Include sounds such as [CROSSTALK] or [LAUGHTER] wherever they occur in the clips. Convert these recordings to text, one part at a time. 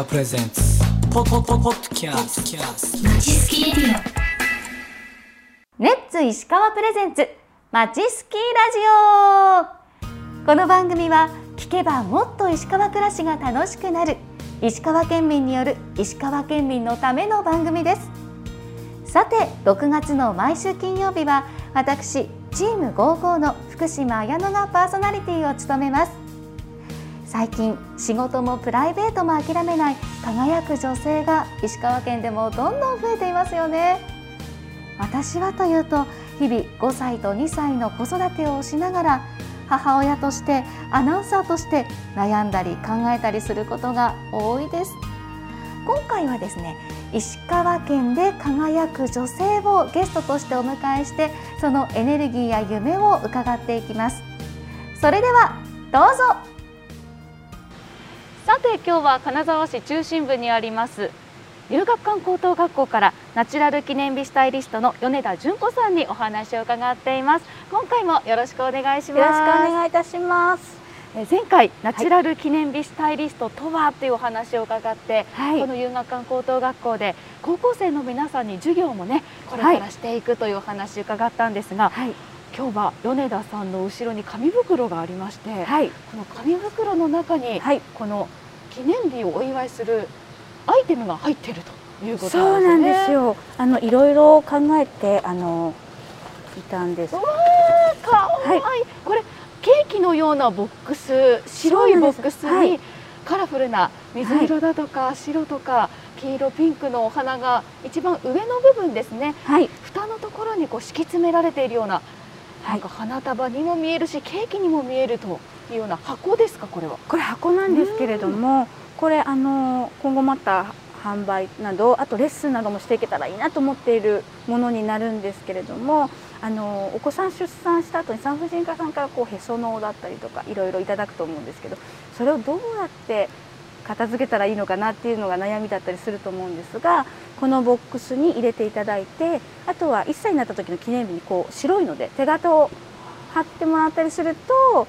川プレゼンツポポポポッドキャストキャストまちスキーレディネッツ石川プレゼンツまちスキーラジオこの番組は聞けばもっと石川暮らしが楽しくなる石川県民による石川県民のための番組です。さて6月の毎週金曜日は私チーム55の福島彩乃がパーソナリティを務めます最近仕事もプライベートも諦めない輝く女性が石川県でもどんどん増えていますよね。私はというと日々5歳と2歳の子育てをしながら母親としてアナウンサーとして悩んだり考えたりすることが多いです。今回はですね石川県で輝く女性をゲストとしてお迎えしてそのエネルギーや夢を伺っていきます。それではどうぞ。さて今日は金沢市中心部にあります留学館高等学校からナチュラル記念日スタイリストの米田純子さんにお話を伺っています。今回もよろしくお願いします。よろしくお願いいたします。え前回ナチュラル記念日スタイリストとはというお話を伺って、はい。この遊学館高等学校で高校生の皆さんに授業もねこれからしていくというお話伺ったんですが、はい。今日は米田さんの後ろに紙袋がありまして、はい。この紙袋の中に、はい。この記念日をお祝いするアイテムが入っているということそうなんんなでね。ですすよ。あのいろいろ考えてあのいたんです。うわーかわいい、これケーキのようなボックス白いボックスに、はい。カラフルな水色だとか、白とか黄色ピンクのお花が一番上の部分ですね。はい。蓋のところにこう敷き詰められているようなはいなんか花束にも見えるしケーキにも見えるというような箱ですかこれは？これ箱なんですけれどもこれあの今後また販売などあとレッスンなどもしていけたらいいなと思っているものになるんですけれどもあのお子さん出産した後に産婦人科さんからこうへその緒だったりとかいろいろいただくと思うんですけどそれをどうやって片付けたらいいのかなっていうのが悩みだったりすると思うんですがこのボックスに入れていただいてあとは1歳になった時の記念日にこう白いので手形を貼ってもらったりすると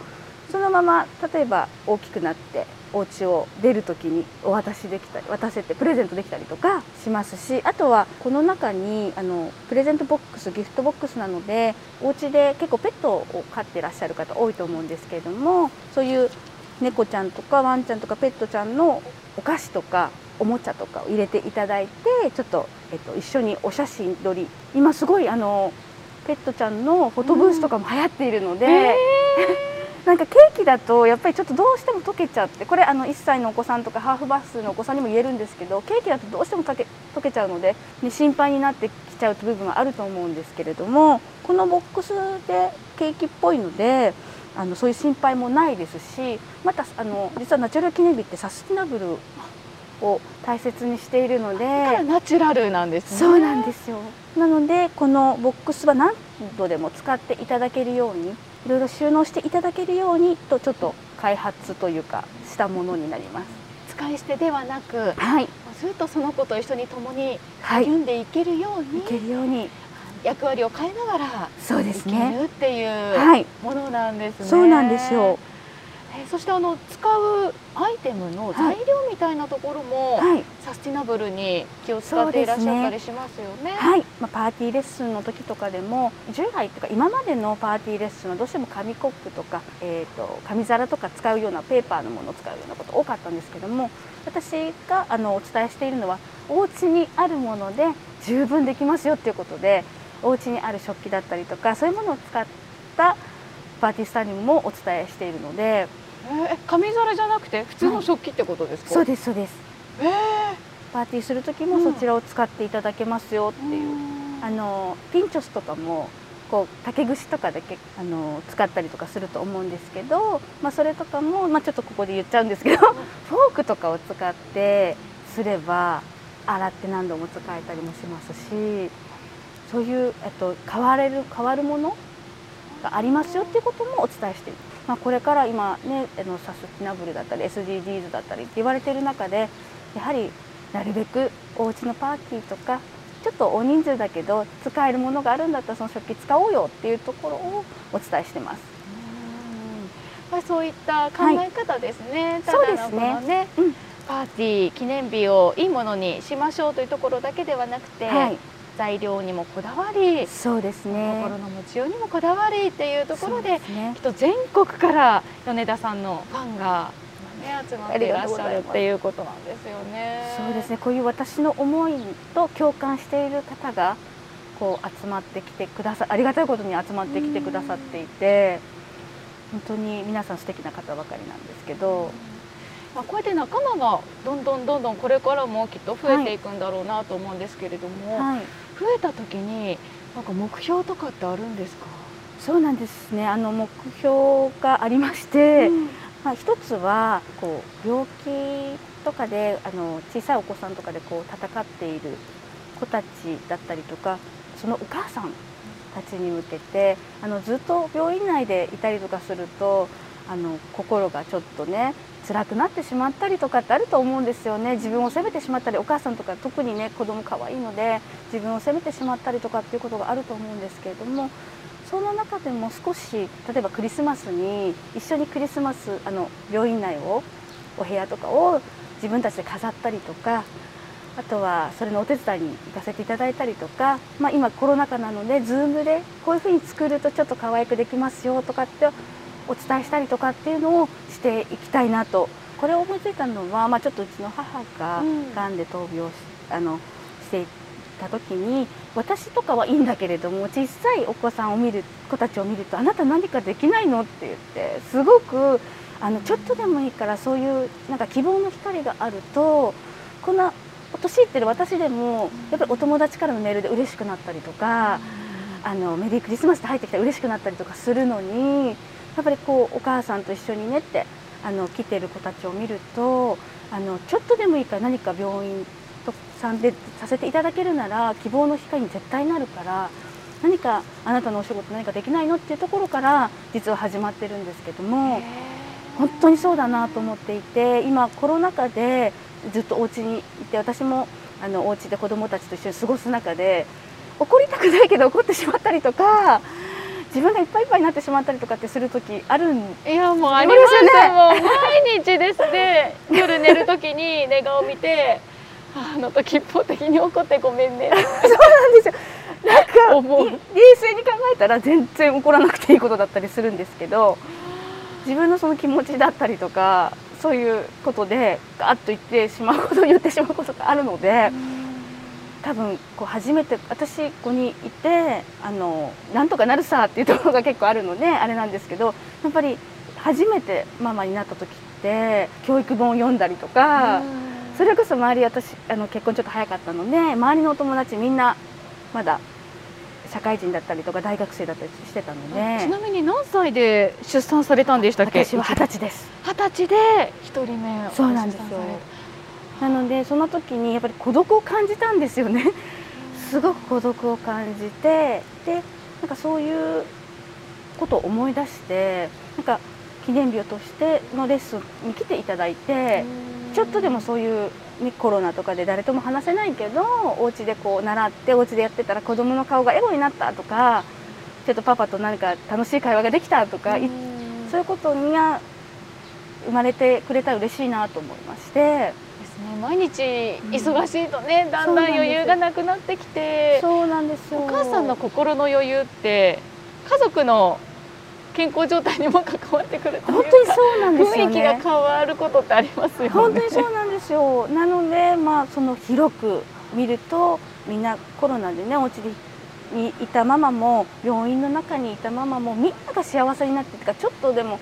そのまま例えば大きくなってお家を出る時にお渡しできたり渡せてプレゼントできたりとかしますしあとはこの中にあのプレゼントボックスギフトボックスなのでお家で結構ペットを飼ってらっしゃる方多いと思うんですけれどもそういう猫ちゃんとかワンちゃんとかペットちゃんのお菓子とかおもちゃとかを入れていただいてちょっと、えっと、一緒にお写真撮り。今すごいあのペットちゃんのフォトブースとかも流行っているので、[LAUGHS] なんかケーキだとやっぱりちょっとどうしても溶けちゃってこれあの1歳のお子さんとかハーフバスのお子さんにも言えるんですけどケーキだとどうしても溶け溶けちゃうので、ね、心配になってきちゃう部分はあると思うんですけれどもこのボックスでケーキっぽいのであのそういう心配もないですしまたあの実はナチュラル記念日ってサスティナブルを大切にしているので。だからナチュラルなんですね。そうなんですよなのでこのボックスは何度でも使っていただけるようにいろいろ収納していただけるようにとちょっと開発というかしたものになります使い捨てではなくはいずっとその子と一緒に共にはい歩んでいけるように、いけるように役割を変えながらそうですね。るっていうはいものなんですね。そうなんですよ。えーそしてあの使うアイテムの材料みたいなところも、はい。サスティナブルに気を使っていらっしゃったりしますよね。はい、まあ、パーティーレッスンの時とかでも従来とか今までのパーティーレッスンはどうしても紙コップとか、えー、と紙皿とか使うようなペーパーのものを使うようなこと多かったんですけども私があのお伝えしているのはお家にあるもので十分できますよっていうことでお家にある食器だったりとかそういうものを使ったパーティースタイリングもお伝えしているので。えー紙皿じゃなくて普通の食器ってことですか？そうですそうです。えー。パーティーする時もそちらを使っていただけますよっていう。あのピンチョスとかもこう竹串とかでけあの使ったりとかすると思うんですけど、まあ、それとかも、まあ、ちょっとここで言っちゃうんですけどフォークとかを使ってすれば洗って何度も使えたりもしますしそういうえっと変われる変わるものがありますよっていうこともお伝えしている、まあ、これから今ねあのサスティナブルだったり SDGs だったりって言われている中でやはりなるべくお家のパーティーとかちょっと大人数だけど使えるものがあるんだったらその食器使おうよっていうところをお伝えしてます。まあ、そういった考え方ですね。そうですねただのこのね。うん。パーティー記念日をいいものにしましょうというところだけではなくて、はい材料にもこだわりそうですね。心の持ちようにもこだわりっていうところですね。きっと全国から米田さんのファンが、ね、集まっていらっしゃるっていうことなんですよね。そうですね。こういう私の思いと共感している方がこう集まってきてくださありがたいことに集まってきてくださっていて本当に皆さん素敵な方ばかりなんですけどまあ、こうやって仲間がどんどんどんどんこれからもきっと増えていくんだろうなと思うんですけれども、はい増えた時になんか目標とかってあるんですか、そうなんですね。あの目標がありまして、うん。まあ、一つはこう病気とかであの小さいお子さんとかでこう戦っている子たちだったりとかそのお母さんたちに向けてあのずっと病院内でいたりとかするとあの心がちょっとね辛くなってしまったりとかってあると思うんですよね。自分を責めてしまったりお母さんとか特にね子供可愛いので自分を責めてしまったりとかっていうことがあると思うんですけれどもその中でも少し例えばクリスマスに一緒にクリスマスあの病院内をお部屋とかを自分たちで飾ったりとかあとはそれのお手伝いに行かせていただいたりとか、まあ、今コロナ禍なので Zoom でこういうふうに作るとちょっと可愛くできますよとかってお伝えしたりとかっていうのをしていきたいなとこれを思いついたのは、まあ、ちょっとうちの母がうんがんで闘病しあのしていた時に私とかはいいんだけれども小さいお子さんを見る子たちを見るとあなた何かできないのって言ってすごくあのちょっとでもいいからそういうなんか希望の光があるとこんな年いってる私でもやっぱりお友達からのメールで嬉しくなったりとか。あのメリークリスマスって入ってきたら嬉しくなったりとかするのにやっぱりこうお母さんと一緒にねってあの来てる子たちを見るとあのちょっとでもいいから何か病院とさんでさせていただけるなら希望の光に絶対なるから何かあなたのお仕事何かできないのっていうところから実は始まってるんですけども本当にそうだなと思っていて今コロナ禍でずっとお家にいて私もあのお家で子どもたちと一緒に過ごす中で怒りたくないけど怒ってしまったりとか自分がいっぱいいっぱいになってしまったりとかってする時あるんいやもうありますよ。ね。もう毎日ですね夜寝る時に寝顔見てあの時一方的に怒ってごめんね。なんですよ。なんか冷静に考えたら全然怒らなくていいことだったりするんですけど自分のその気持ちだったりとかそういうことでガーッと言ってしまうこと言ってしまうことがあるので多分こう初めて私ここにいてあのなんとかなるさっていうところが結構あるので [LAUGHS] あれなんですけどやっぱり初めてママになった時って教育本を読んだりとか。それこそ周り私あの結婚ちょっと早かったので周りのお友達みんなまだ社会人だったりとか大学生だったりしてたので。ちなみに何歳で出産されたんでしたっけ？私は二十歳です。二十歳で一人目をそうなんですよなのでその時にやっぱり孤独を感じたんですよね。すごく孤独を感じてでなんかそういうことを思い出してなんか記念日をとしてのレッスンに来ていただいてちょっとでもそういう、ね、コロナとかで誰とも話せないけどお家でこう習ってお家でやってたら子供の顔がエゴになったとかちょっとパパと何か楽しい会話ができたとかいそういうことには生まれてくれたら嬉しいなと思いまして毎日忙しいとね、だんだん余裕がなくなってきて。そうなんですよ。お母さんの心の余裕って家族の健康状態にも関わってくるという本か当にそうなんですよ雰囲気がね変わることってありますよね。本当にそうなんですよ。なのでまあその広く見るとみんなコロナでねお家にいたママも病院の中にいたママもみんなが幸せになってとかちょっとでも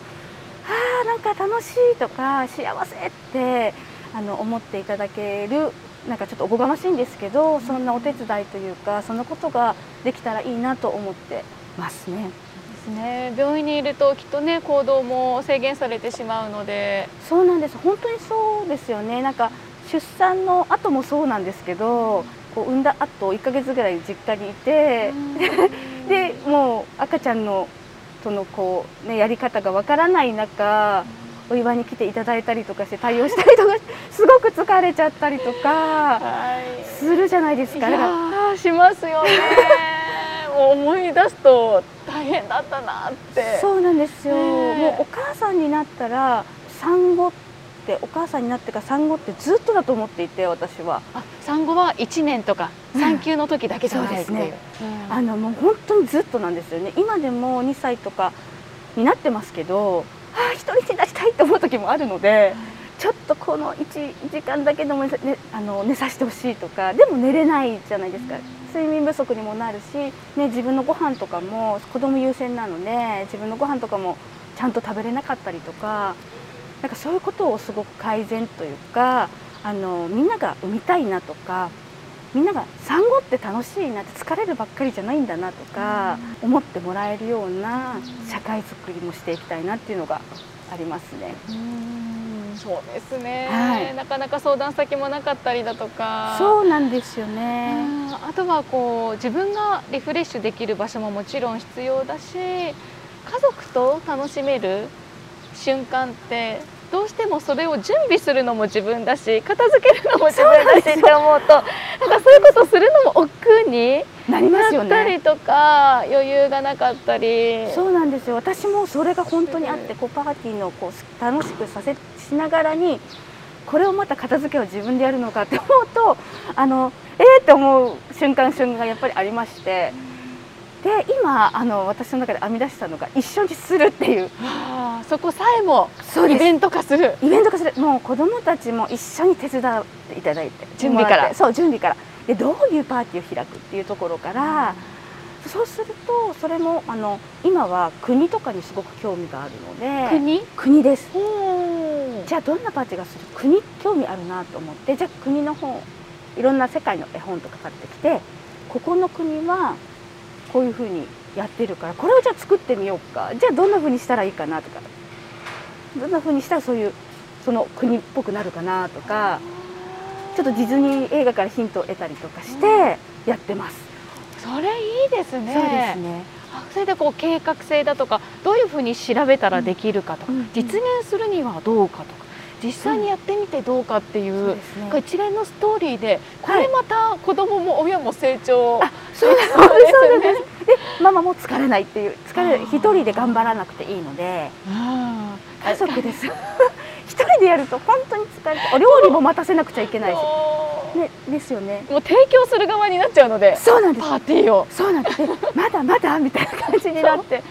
あーなんか楽しいとか幸せってあの思っていただけるなんかちょっとおこがましいんですけどそんなお手伝いというかそんなことができたらいいなと思ってますね。ですね。病院にいるときっとね行動も制限されてしまうので。そうなんです。本当にそうですよね。なんか出産の後もそうなんですけどこう産んだ後1ヶ月ぐらい実家にいて [LAUGHS] でもう赤ちゃんのとのこう、ね、やり方がわからない中お祝いに来ていただいたりとかして対応したりとかすごく疲れちゃったりとかはいするじゃないですいか。だからやーしますよね。[LAUGHS] もう思い出すと大変だったなって。そうなんですよ、もうお母さんになったら産後っってお母さんになってから産後ってずっとだと思っていて私は。あ産後は1年とか産休の時だけじゃないっていう,、そうですね。あのもう本当にずっとなんですよね。今でも2歳とかになってますけどああ一人で出したいと思う時もあるので、ちょっとこの1時間だけでも寝,、ね、あの寝させてほしいとかでも寝れないじゃないですか、睡眠不足にもなるし、ね、自分のご飯とかも子供優先なので自分のご飯とかもちゃんと食べれなかったりとかなんかそういうことをすごく改善というかあのみんなが産みたいなとかみんなが産後って楽しいなって疲れるばっかりじゃないんだなとか思ってもらえるような社会づくりもしていきたいなっていうのがありますね。うん。そうですね、はい。なかなか相談先もなかったりだとか。そうなんですよね。うん。あとはこう自分がリフレッシュできる場所ももちろん必要だし家族と楽しめる瞬間ってどうしてもそれを準備するのも自分だし片付けるのも自分だしって思うとなんかそういうことするのも億劫になりますよね。なったりとか余裕がなかったりそうなんですよ。私もそれが本当にあって、こうパーティーのこう楽しくさせしながらに。これをまた片付けを自分でやるのかって思うと、あの、えーって思う瞬間瞬間がやっぱりありまして。で、今、あの、私の中で編み出したのが、一緒にするっていう。そこさえもイベント化するイベント化する、もう子供たちも一緒に手伝っていただいて。準備からそう、準備から。で、どういうパーティーを開くっていうところから。そうすると、それも、あの、今は国とかにすごく興味があるので。国？国です。うんじゃあどんなパーティーがする？国興味あるなと思ってじゃあ国の本いろんな世界の絵本とか買ってきてここの国はこういうふうにやってるからこれをじゃあ作ってみようかじゃあどんなふうにしたらいいかなとかどんなふうにしたらそういうその国っぽくなるかなとかちょっとディズニー映画からヒントを得たりとかしてやってます。それいいですね。そうですね。あそれでこう計画性だとかどういうふうに調べたらできるかとか、うんうん。実現するにはどうかとか実際にやってみてどうかっていう,、そうですね。一連のストーリーでこれまた子供も親も成長、あそうです。そうですそうねでママも疲れないっていう疲れ一人で頑張らなくていいのであ家族です [LAUGHS] 一人でやると本当に疲れてお料理も待たせなくちゃいけないし、ね、ですよね。もう提供する側になっちゃうのでそうなんです。パーティーを。そうなんです。でまだまだみたいな感じになって。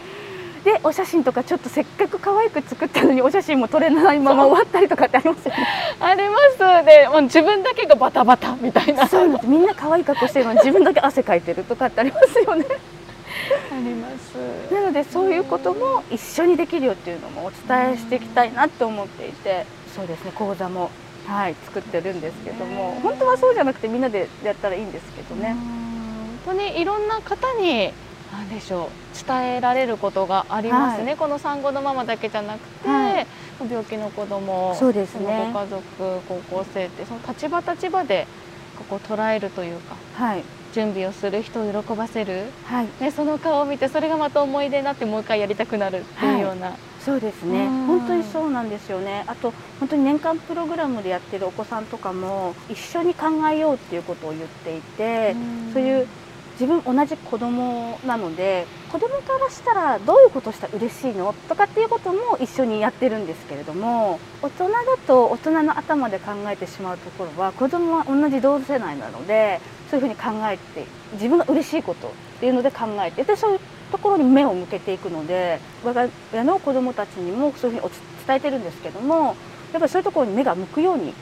でお写真とかちょっとせっかく可愛く作ったのにお写真も撮れないまま終わったりとかってありますよね。あります。でもう自分だけがバタバタみたいな。そうなんです。みんな可愛い格好してるのに自分だけ汗かいてるとかってありますよねあります。なのでそういうことも一緒にできるよっていうのもお伝えしていきたいなって思っていて。そうですね。講座もはい作ってるんですけども。本当はそうじゃなくてみんなでやったらいいんですけどね。本当にいろんな方に何でしょう伝えられることがありますね、はこの産後のママだけじゃなくて、はい。病気の子供そうですね。そのご家族高校生ってその立場立場でここを捉えるというか。はい準備をする人を喜ばせる、はい。ね、その顔を見てそれがまた思い出になってもう一回やりたくなるっていうような、そうですね。うん。本当にそうなんですよね。あと本当に年間プログラムでやってるお子さんとかも一緒に考えようっていうことを言っていて、そういう自分同じ子供なので子供からしたらどういうことしたら嬉しいのとかっていうことも一緒にやってるんですけれども大人だと大人の頭で考えてしまうところは子供は同じ同世代なのでそういうふうに考えて自分が嬉しいことっていうので考えてでそういうところに目を向けていくので我が家の子供たちにもそういうふうにお伝えてるんですけどもやっぱりそういうところに目が向くように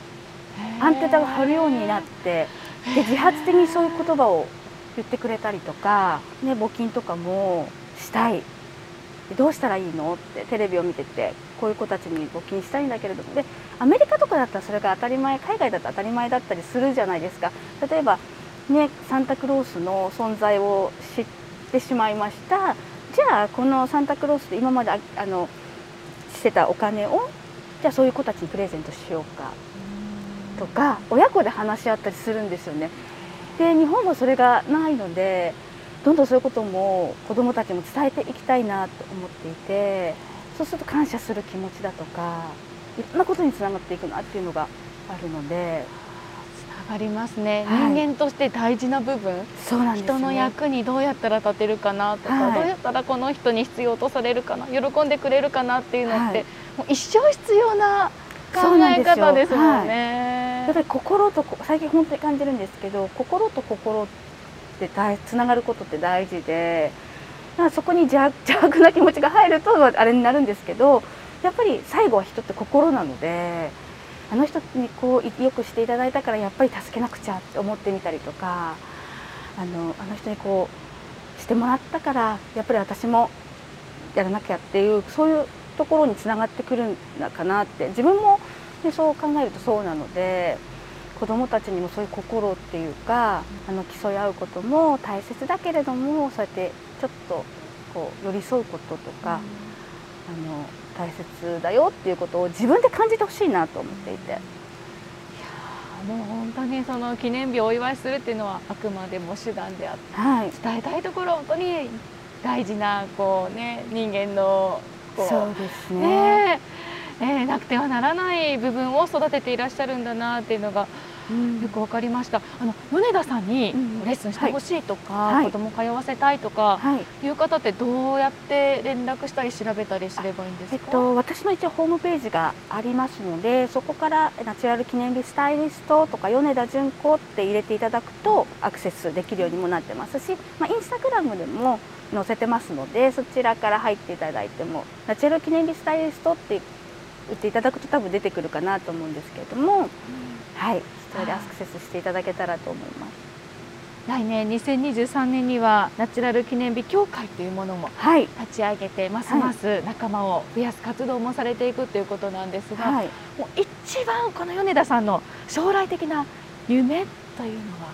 アンテナが張るようになってで自発的にそういう言葉を言ってくれたりとか、ね、募金とかもしたい。でどうしたらいいのってテレビを見ててこういう子たちに募金したいんだけれどもでアメリカとかだったらそれが当たり前海外だと当たり前だったりするじゃないですか。例えば、ね、サンタクロースの存在を知ってしまいましたじゃあこのサンタクロースで今まであのしてたお金をじゃあそういう子たちにプレゼントしようかとか親子で話し合ったりするんですよね。で日本はそれがないのでどんどんそういうことも子どもたちも伝えていきたいなと思っていてそうすると感謝する気持ちだとかいろんなことにつながっていくなっていうのがあるのでつながりますね、はい。人間として大事な部分。ね。人の役にどうやったら立てるかなとか、はい。どうやったらこの人に必要とされるかな喜んでくれるかなっていうのって、はい。もう一生必要な考え方ですもんやっねぱ。り心とこ最近本当に感じるんですけど心と心って大つながることって大事でそこに [LAUGHS] 邪悪な気持ちが入るとあれになるんですけどやっぱり最後は人って心なのであの人にこうよくしていただいたからやっぱり助けなくちゃって思ってみたりとかあのあの人にこうしてもらったからやっぱり私もやらなきゃっていうそういうところにつながってくるのかなって。自分も、ね、そう考えるとそうなので子どもたちにもそういう心っていうかあの競い合うことも大切だけれどもそうやってちょっとこう寄り添うこととか、あの大切だよっていうことを自分で感じてほしいなと思っていて。もう本当にその記念日をお祝いするっていうのはあくまでも手段であってはい、伝えたいところは本当に大事なこうね人間のそうですねねええーなくてはならない部分を育てていらっしゃるんだなっていうのがうんよくわかりました。あの米田さんにうん。レッスンしてほしいとか、はい。子供通わせたいとかはい。いう方ってどうやって連絡したり調べたりすればいいんですか？えっと、私の一応ホームページがありますのでそこからナチュラル記念日スタイリストとか米田純子って入れていただくとアクセスできるようにもなってますし、まあ、インスタグラムでも載せてますのでそちらから入っていただいてもナチュラル記念日スタイリストって打っていただくと多分出てくるかなと思うんですけれども、はい、それでアクセスしていただけたらと思います。来年2023年にはナチュラル記念日協会というものもはい、立ち上げてますます。仲間を増やす活動もされていくということなんですが、はい、もう一番この米田さんの将来的な夢というのは、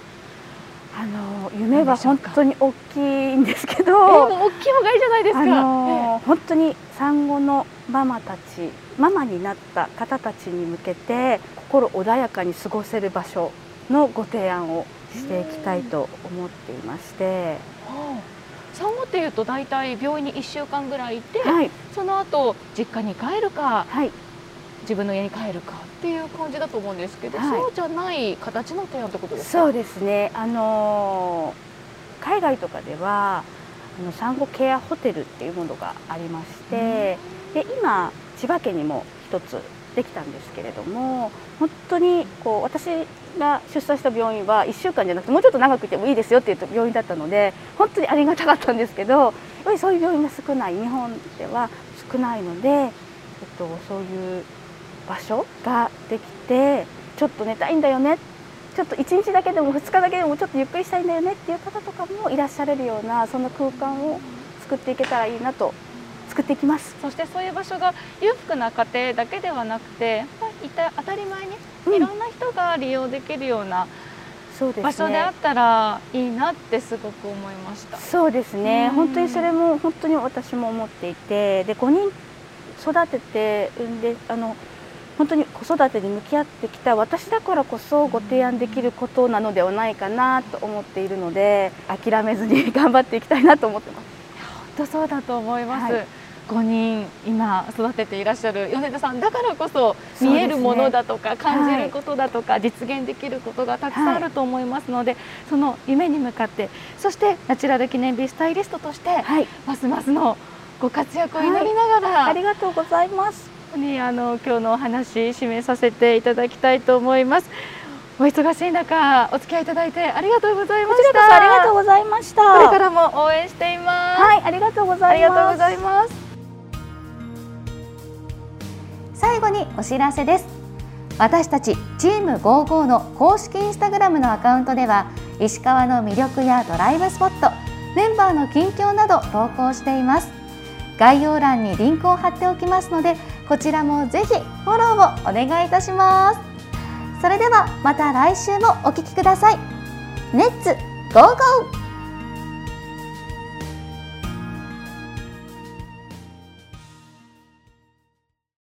あの夢は本当に大きいんですけど。大きい方がいいじゃないですか。あのー本当に産後のママたちママになった方たちに向けて心穏やかに過ごせる場所のご提案をしていきたいと思っていまして、えー産後っていうと大体病院に1週間ぐらいいて、はい。その後実家に帰るかはい自分の家に帰るかっていう感じだと思うんですけど、はい。そうじゃない形の提案ってことですか？そうですね。あのー海外とかではあの産後ケアホテルっていうものがありまして、で今千葉県にも一つできたんですけれども本当にこう私が出産した病院は1週間じゃなくてもうちょっと長くてもいいですよっていう病院だったので本当にありがたかったんですけどやっぱりそういう病院が少ない。日本では少ないので、えっと、そういう場所ができてちょっと寝たいんだよね。ちょっと1日だけでも2日だけでもちょっとゆっくりしたいんだよねっていう方とかもいらっしゃれるようなそんな空間を作っていけたらいいなと作っていきます。そしてそういう場所が裕福な家庭だけではなくていた当たり前にうん。いろんな人が利用できるようなそうですね。場所であったらいいなってすごく思いました。そうですね。うん。本当にそれも本当に私も思っていてで5人育てて産んであの本当に子育てに向き合ってきた私だからこそご提案できることなのではないかなと思っているので諦めずに頑張っていきたいなと思ってます。本当そうだと思います。はい。5人今育てていらっしゃる米田さんだからこそ見えるものだとか感じはいることだとか実現できることがたくさんあると思いますので、その夢に向かってそしてナチュラル記念日スタイリストとしてはい、ますますのご活躍を祈りながら、ありがとうございます。にあの今日のお話締めさせていただきたいと思います。お忙しい中お付き合いいただいてありがとうございました。ありがとうございました。これからも応援しています。はい、ありがとうござありいます。がとうございます。最後にお知らせです私たちチーム55の公式インスタグラムのアカウントでは石川の魅力やドライブスポットメンバーの近況など投稿しています概要欄にリンクを貼っておきますのでこちらもぜひフォローをお願いいたします。それではまた来週もお聞きください。レッツゴーゴー